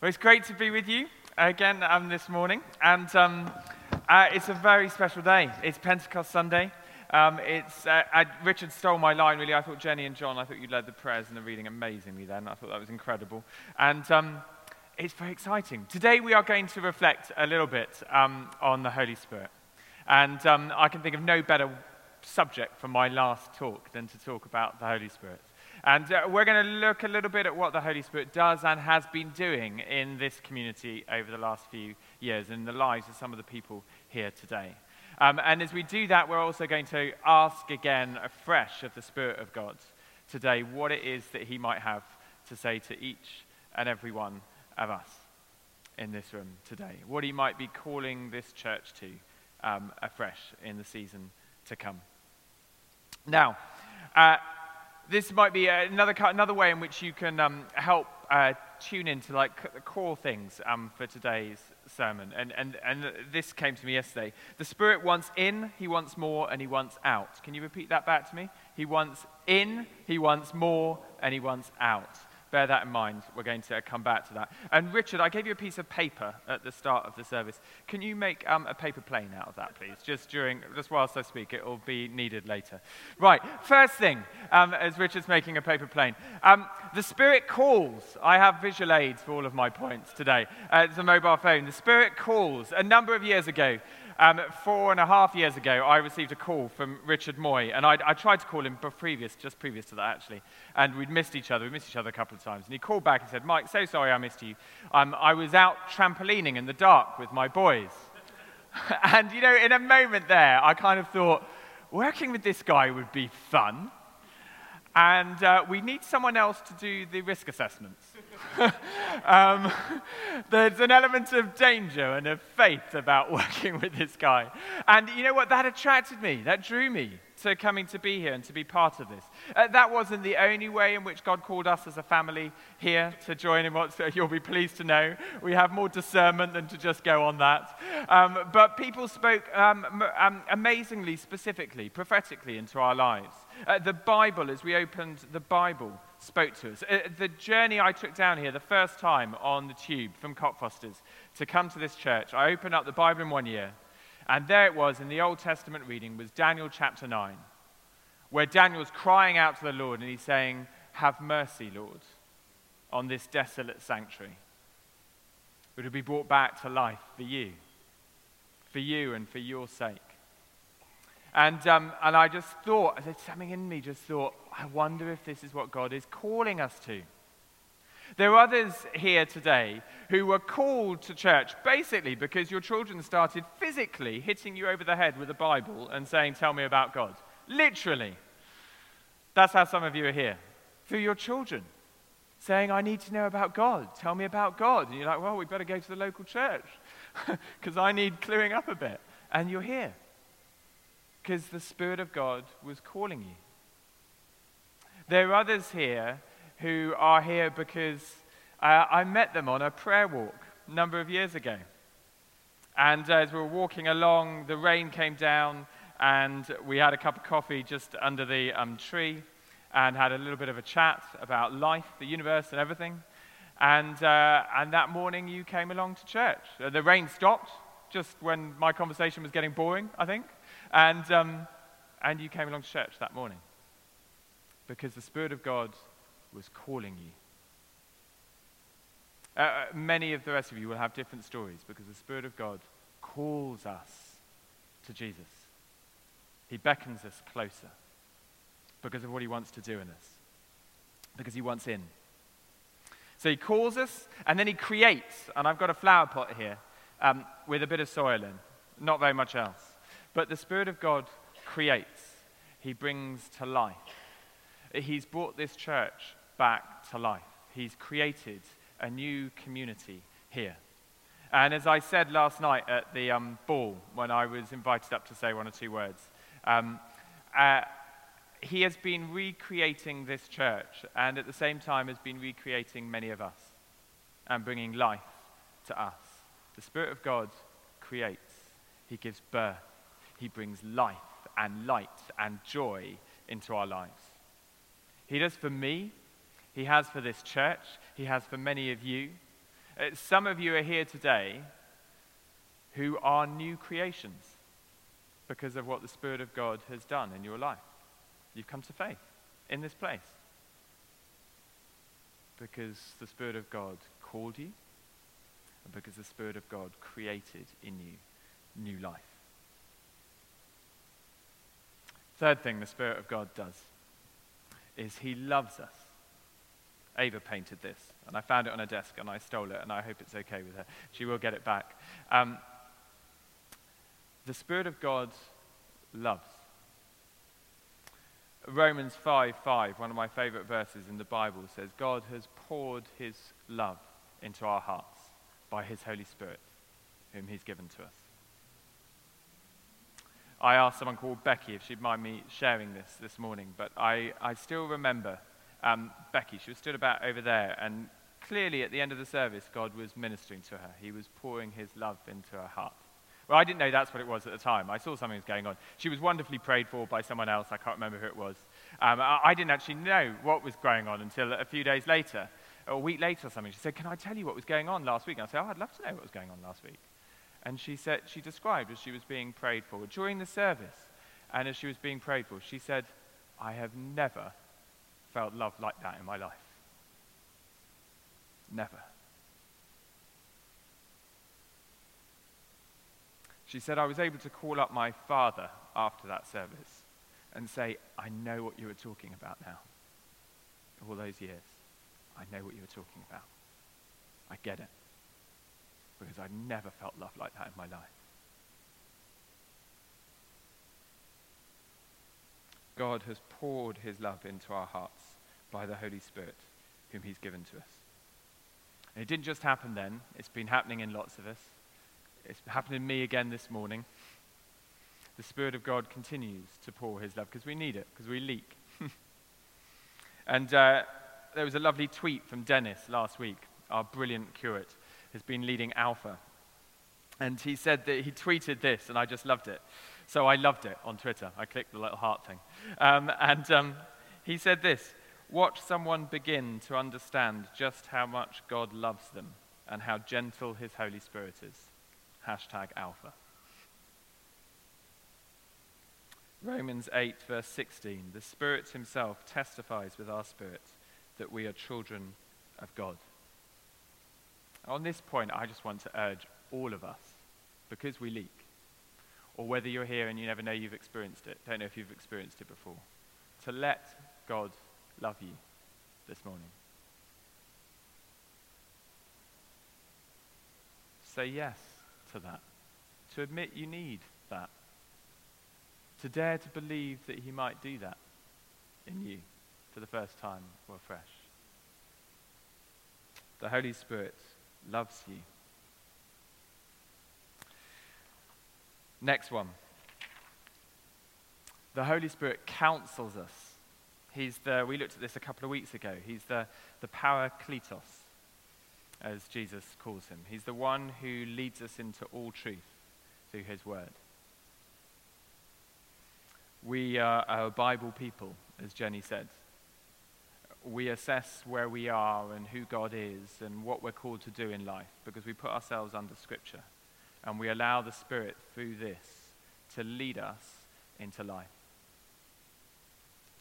Well, it's great to be with you again um, this morning. And um, uh, it's a very special day. It's Pentecost Sunday. Um, it's, uh, I, Richard stole my line, really. I thought Jenny and John, I thought you led the prayers and the reading amazingly then. I thought that was incredible. And um, it's very exciting. Today we are going to reflect a little bit um, on the Holy Spirit. And um, I can think of no better subject for my last talk than to talk about the Holy Spirit. And uh, we're going to look a little bit at what the Holy Spirit does and has been doing in this community over the last few years in the lives of some of the people here today. Um, and as we do that, we're also going to ask again afresh of the Spirit of God today what it is that He might have to say to each and every one of us in this room today. What He might be calling this church to um, afresh in the season to come. Now, uh, this might be another, another way in which you can um, help uh, tune into like the core things um, for today's sermon. And, and, and this came to me yesterday. The Spirit wants in, He wants more, and He wants out. Can you repeat that back to me? He wants in, He wants more, and He wants out bear that in mind. We're going to come back to that. And Richard, I gave you a piece of paper at the start of the service. Can you make um, a paper plane out of that, please? Just during, just whilst I speak, it will be needed later. Right. First thing, um, as Richard's making a paper plane, um, the Spirit calls. I have visual aids for all of my points today. Uh, it's a mobile phone. The Spirit calls. A number of years ago, um, four and a half years ago, I received a call from Richard Moy, and I'd, I tried to call him previous, just previous to that, actually, and we'd missed each other. We missed each other a couple of times, and he called back and said, "Mike, so sorry I missed you. Um, I was out trampolining in the dark with my boys." and you know, in a moment there, I kind of thought, working with this guy would be fun. And uh, we need someone else to do the risk assessments. um, there's an element of danger and of faith about working with this guy. And you know what? That attracted me, that drew me to coming to be here and to be part of this. Uh, that wasn't the only way in which God called us as a family here to join in what you'll be pleased to know. We have more discernment than to just go on that. Um, but people spoke um, um, amazingly, specifically, prophetically into our lives. Uh, the Bible, as we opened the Bible, spoke to us. Uh, the journey I took down here the first time on the tube from Cockfosters to come to this church, I opened up the Bible in one year, and there it was in the Old Testament reading was Daniel chapter 9, where Daniel's crying out to the Lord and he's saying, Have mercy, Lord, on this desolate sanctuary. It be brought back to life for you, for you and for your sake? And, um, and I just thought, there's something in me just thought, I wonder if this is what God is calling us to. There are others here today who were called to church basically because your children started physically hitting you over the head with a Bible and saying, Tell me about God. Literally. That's how some of you are here. Through your children saying, I need to know about God. Tell me about God. And you're like, Well, we better go to the local church because I need clearing up a bit. And you're here because the Spirit of God was calling you. There are others here who are here because uh, I met them on a prayer walk a number of years ago. And as we were walking along, the rain came down, and we had a cup of coffee just under the um, tree and had a little bit of a chat about life, the universe, and everything. And, uh, and that morning, you came along to church. Uh, the rain stopped just when my conversation was getting boring, I think. And, um, and you came along to church that morning because the Spirit of God was calling you. Uh, uh, many of the rest of you will have different stories because the Spirit of God calls us to Jesus. He beckons us closer because of what He wants to do in us, because He wants in. So He calls us and then He creates. And I've got a flower pot here um, with a bit of soil in, not very much else. But the Spirit of God creates, He brings to life. He's brought this church back to life. He's created a new community here. And as I said last night at the um, ball, when I was invited up to say one or two words, um, uh, he has been recreating this church and at the same time has been recreating many of us and bringing life to us. The Spirit of God creates, He gives birth, He brings life and light and joy into our lives. He does for me, He has for this church, He has for many of you. Uh, some of you are here today who are new creations because of what the Spirit of God has done in your life. You've come to faith in this place because the Spirit of God called you and because the Spirit of God created in you new life. Third thing the Spirit of God does is He loves us. Ava painted this, and I found it on her desk, and I stole it, and I hope it's okay with her. She will get it back. Um, the Spirit of God loves. Romans 5 5, one of my favorite verses in the Bible, says, God has poured his love into our hearts by his Holy Spirit, whom he's given to us. I asked someone called Becky if she'd mind me sharing this this morning, but I, I still remember um, Becky. She was stood about over there, and clearly at the end of the service, God was ministering to her. He was pouring his love into her heart. Well, I didn't know that's what it was at the time. I saw something was going on. She was wonderfully prayed for by someone else. I can't remember who it was. Um, I, I didn't actually know what was going on until a few days later, or a week later or something. She said, Can I tell you what was going on last week? And I said, Oh, I'd love to know what was going on last week. And she said, she described as she was being prayed for during the service, and as she was being prayed for, she said, I have never felt love like that in my life. Never. She said, I was able to call up my father after that service and say, I know what you were talking about now. All those years, I know what you were talking about. I get it because I never felt love like that in my life. God has poured his love into our hearts by the Holy Spirit, whom he's given to us. And it didn't just happen then, it's been happening in lots of us. It's happened in me again this morning. The Spirit of God continues to pour his love because we need it, because we leak. and uh, there was a lovely tweet from Dennis last week, our brilliant curate has been leading Alpha. And he said that he tweeted this, and I just loved it. So I loved it on Twitter. I clicked the little heart thing. Um, and um, he said this Watch someone begin to understand just how much God loves them and how gentle his Holy Spirit is. Hashtag Alpha. Romans 8, verse 16. The Spirit Himself testifies with our spirit that we are children of God. On this point, I just want to urge all of us, because we leak, or whether you're here and you never know you've experienced it, don't know if you've experienced it before, to let God love you this morning. Say yes to that, to admit you need that, to dare to believe that He might do that in you for the first time or afresh. The Holy Spirit loves you. Next one. The Holy Spirit counsels us. He's the, we looked at this a couple of weeks ago. He's the, the parakletos, as Jesus calls him. He's the one who leads us into all truth through his word. We are a Bible people, as Jenny said we assess where we are and who God is and what we're called to do in life because we put ourselves under Scripture and we allow the Spirit through this to lead us into life,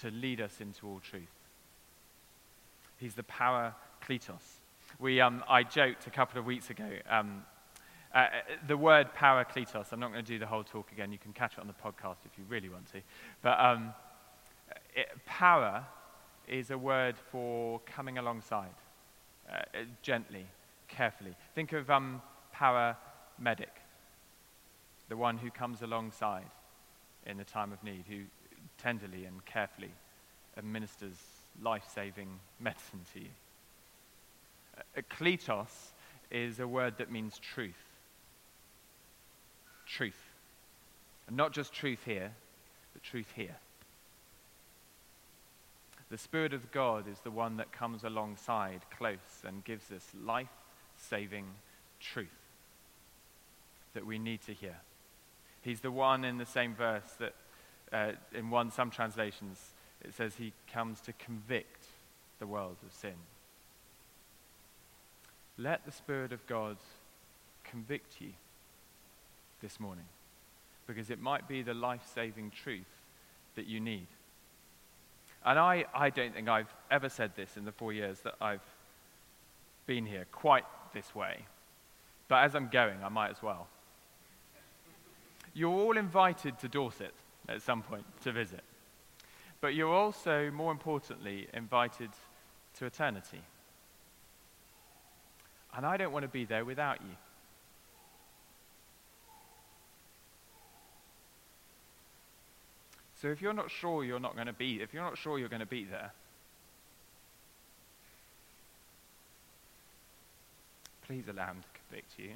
to lead us into all truth. He's the parakletos. We, um, I joked a couple of weeks ago. Um, uh, the word parakletos, I'm not going to do the whole talk again. You can catch it on the podcast if you really want to. But um, it, is a word for coming alongside, uh, gently, carefully. Think of um, paramedic, the one who comes alongside in the time of need, who tenderly and carefully administers life saving medicine to you. Uh, kletos is a word that means truth. Truth. And not just truth here, but truth here. The Spirit of God is the one that comes alongside close and gives us life saving truth that we need to hear. He's the one in the same verse that, uh, in one, some translations, it says he comes to convict the world of sin. let the Spirit of God convict you this morning because it might be the life saving truth that you need. And I, I don't think I've ever said this in the four years that I've been here quite this way. But as I'm going, I might as well. You're all invited to Dorset at some point to visit. But you're also, more importantly, invited to eternity. And I don't want to be there without you. So if you're not sure you're not going to be, if you're not sure you're going to be there, please allow him to convict you.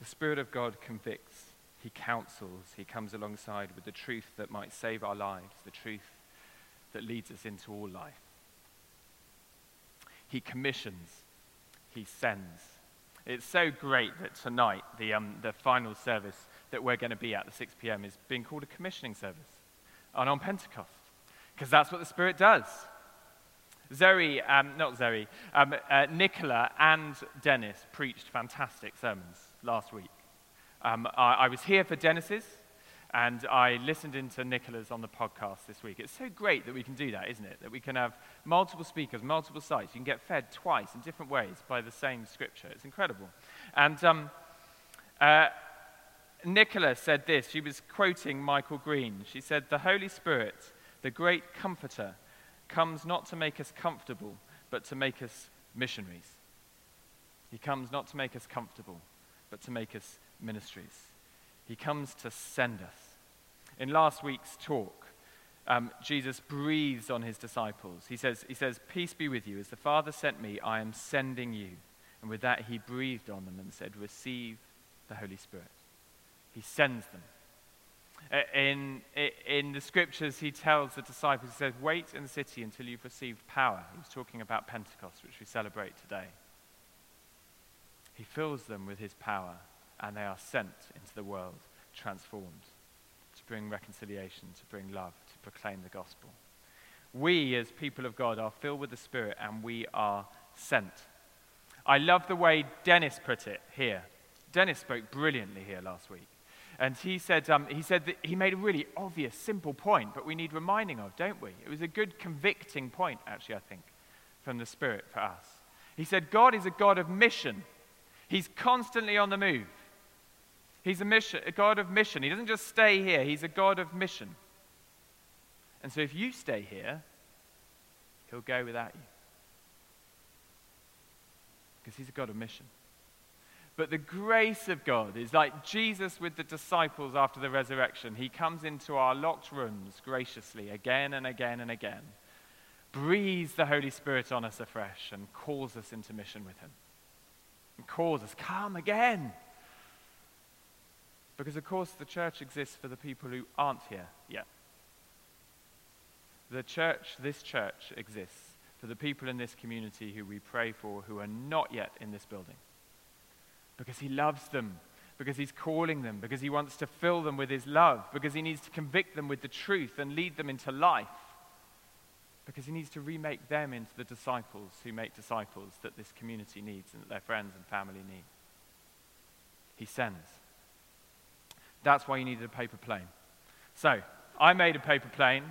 The Spirit of God convicts, He counsels, He comes alongside with the truth that might save our lives, the truth that leads us into all life. He commissions, He sends. It's so great that tonight, the, um, the final service that we're going to be at, the 6 p.m., is being called a commissioning service. And on Pentecost, because that's what the Spirit does. Zoe, um, not Zoe, um, uh, Nicola and Dennis preached fantastic sermons last week. Um, I, I, was here for Genesis, and I listened into Nicola's on the podcast this week. It's so great that we can do that, isn't it? That we can have multiple speakers, multiple sites. You can get fed twice in different ways by the same scripture. It's incredible. And um, uh, Nicola said this. She was quoting Michael Green. She said, The Holy Spirit, the great comforter, comes not to make us comfortable, but to make us missionaries. He comes not to make us comfortable, but to make us ministries. He comes to send us. In last week's talk, um, Jesus breathes on his disciples. He says, he says, Peace be with you. As the Father sent me, I am sending you. And with that, he breathed on them and said, Receive the Holy Spirit. He sends them. In, in the scriptures, he tells the disciples, he says, Wait in the city until you've received power. He was talking about Pentecost, which we celebrate today. He fills them with his power, and they are sent into the world transformed bring reconciliation, to bring love, to proclaim the gospel. We, as people of God, are filled with the Spirit, and we are sent. I love the way Dennis put it here. Dennis spoke brilliantly here last week. And he said, um, he said that he made a really obvious, simple point, but we need reminding of, don't we? It was a good convicting point, actually, I think, from the Spirit for us. He said, God is a God of mission. He's constantly on the move. He's a, mission, a God of mission. He doesn't just stay here, He's a God of mission. And so if you stay here, He'll go without you. Because He's a God of mission. But the grace of God is like Jesus with the disciples after the resurrection. He comes into our locked rooms graciously again and again and again, breathes the Holy Spirit on us afresh, and calls us into mission with Him and calls us, Come again. Because, of course, the church exists for the people who aren't here yet. The church, this church, exists for the people in this community who we pray for who are not yet in this building. Because He loves them, because He's calling them, because He wants to fill them with His love, because He needs to convict them with the truth and lead them into life because he needs to remake them into the disciples who make disciples that this community needs and that their friends and family need. He sends. That's why you needed a paper plane. So, I made a paper plane.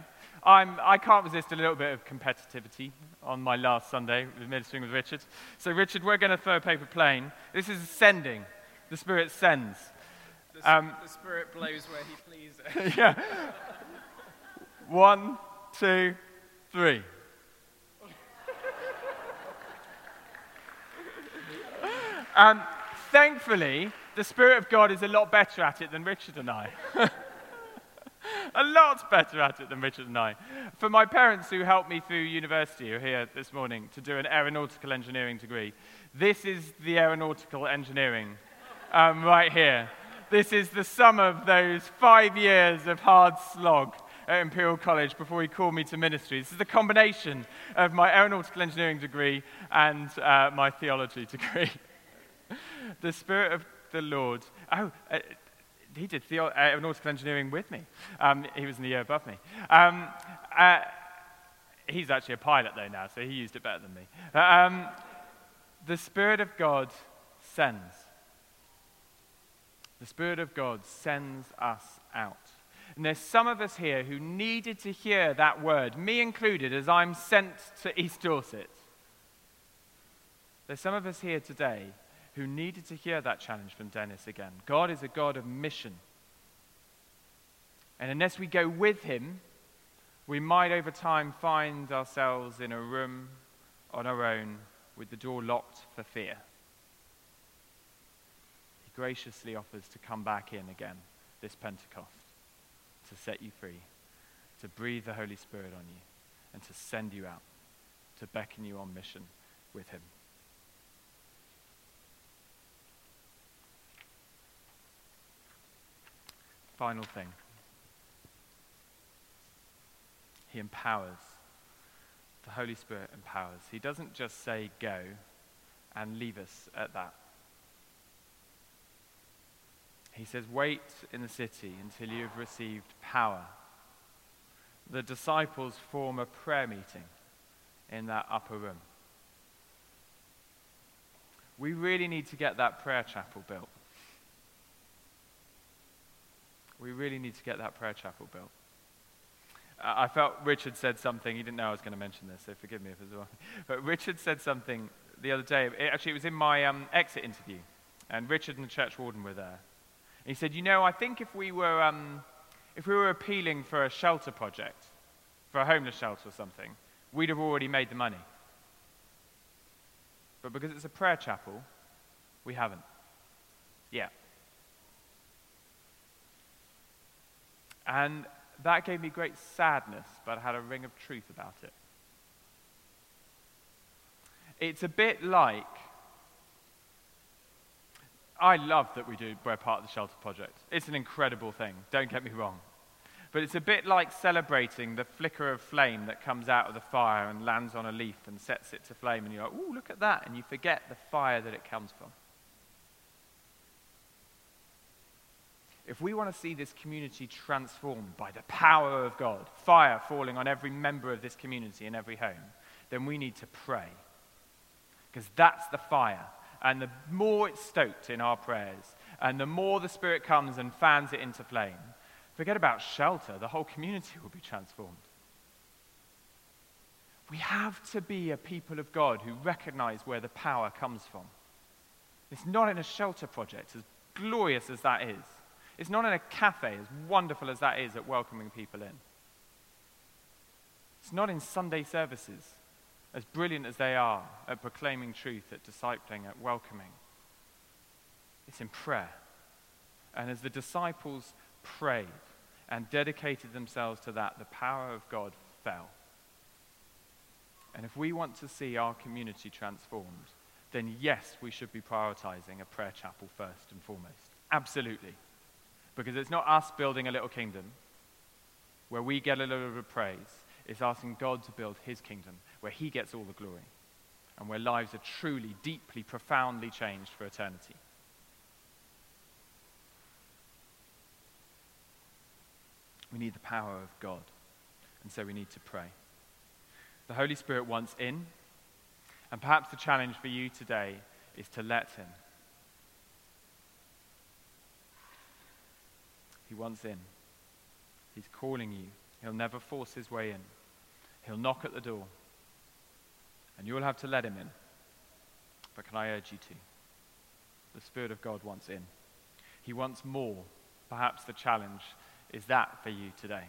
I'm, I can't resist a little bit of competitivity on my last Sunday with ministering with Richard. So, Richard, we're going to throw a paper plane. This is sending. The Spirit sends. The, um, the Spirit blows where He pleases. yeah. One, two, three. um, thankfully, the Spirit of God is a lot better at it than Richard and I. a lot better at it than Richard and I. For my parents who helped me through university, who are here this morning to do an aeronautical engineering degree, this is the aeronautical engineering um, right here. This is the sum of those five years of hard slog at Imperial College before he called me to ministry. This is the combination of my aeronautical engineering degree and uh, my theology degree. the, Spirit of, the Lord. Oh, uh, he did uh, aeronautical engineering with me. Um, he was in the year above me. Um, uh, he's actually a pilot, though, now, so he used it better than me. Um, the Spirit of God sends. The Spirit of God sends us out. And there's some of us here who needed to hear that word, me included, as I'm sent to East Dorset. There's some of us here today who needed to hear that challenge from Dennis again. God is a God of mission. And unless we go with him, we might over time find ourselves in a room on our own with the door locked for fear. He graciously offers to come back in again this Pentecost to set you free, to breathe the Holy Spirit on you, and to send you out, to beckon you on mission with him. Final thing. He empowers. The Holy Spirit empowers. He doesn't just say go and leave us at that. He says, Wait in the city until you have received power. The disciples form a prayer meeting in that upper room. We really need to get that prayer chapel built. We really need to get that prayer chapel built. I felt Richard said something. He didn't know I was going to mention this, so forgive me if it's wrong. But Richard said something the other day. It, actually, it was in my um, exit interview, and Richard and the church warden were there. And he said, "You know, I think if we were um, if we were appealing for a shelter project, for a homeless shelter or something, we'd have already made the money. But because it's a prayer chapel, we haven't. Yeah." And that gave me great sadness, but had a ring of truth about it. It's a bit like I love that we do, we're part of the Shelter Project. It's an incredible thing, don't get me wrong. But it's a bit like celebrating the flicker of flame that comes out of the fire and lands on a leaf and sets it to flame, and you're like, ooh, look at that, and you forget the fire that it comes from. If we want to see this community transformed by the power of God, fire falling on every member of this community and every home, then we need to pray. Because that's the fire. And the more it's stoked in our prayers, and the more the Spirit comes and fans it into flame, forget about shelter, the whole community will be transformed. We have to be a people of God who recognize where the power comes from. It's not in a shelter project, as glorious as that is. It's not in a cafe, as wonderful as that is at welcoming people in. It's not in Sunday services, as brilliant as they are at proclaiming truth, at discipling, at welcoming. It's in prayer. And as the disciples prayed and dedicated themselves to that, the power of God fell. And if we want to see our community transformed, then yes, we should be prioritizing a prayer chapel first and foremost. Absolutely. Because it's not us building a little kingdom where we get a little bit of praise. It's asking God to build his kingdom where he gets all the glory and where lives are truly, deeply, profoundly changed for eternity. We need the power of God, and so we need to pray. The Holy Spirit wants in, and perhaps the challenge for you today is to let him. Wants in. He's calling you. He'll never force his way in. He'll knock at the door. And you'll have to let him in. But can I urge you to? The Spirit of God wants in. He wants more. Perhaps the challenge is that for you today.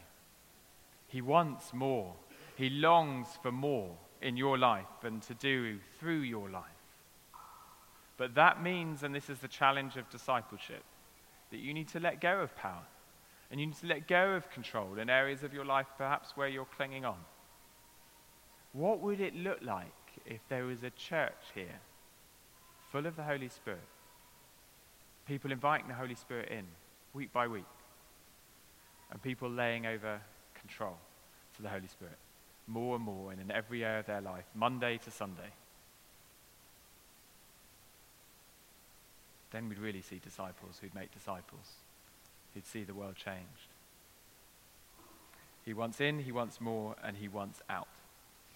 He wants more. He longs for more in your life and to do through your life. But that means, and this is the challenge of discipleship, that you need to let go of power. And you need to let go of control in areas of your life, perhaps where you're clinging on. What would it look like if there was a church here full of the Holy Spirit? People inviting the Holy Spirit in week by week, and people laying over control to the Holy Spirit more and more and in every area of their life, Monday to Sunday. then we'd really see disciples who'd make disciples, who'd see the world changed. He wants in, he wants more, and he wants out.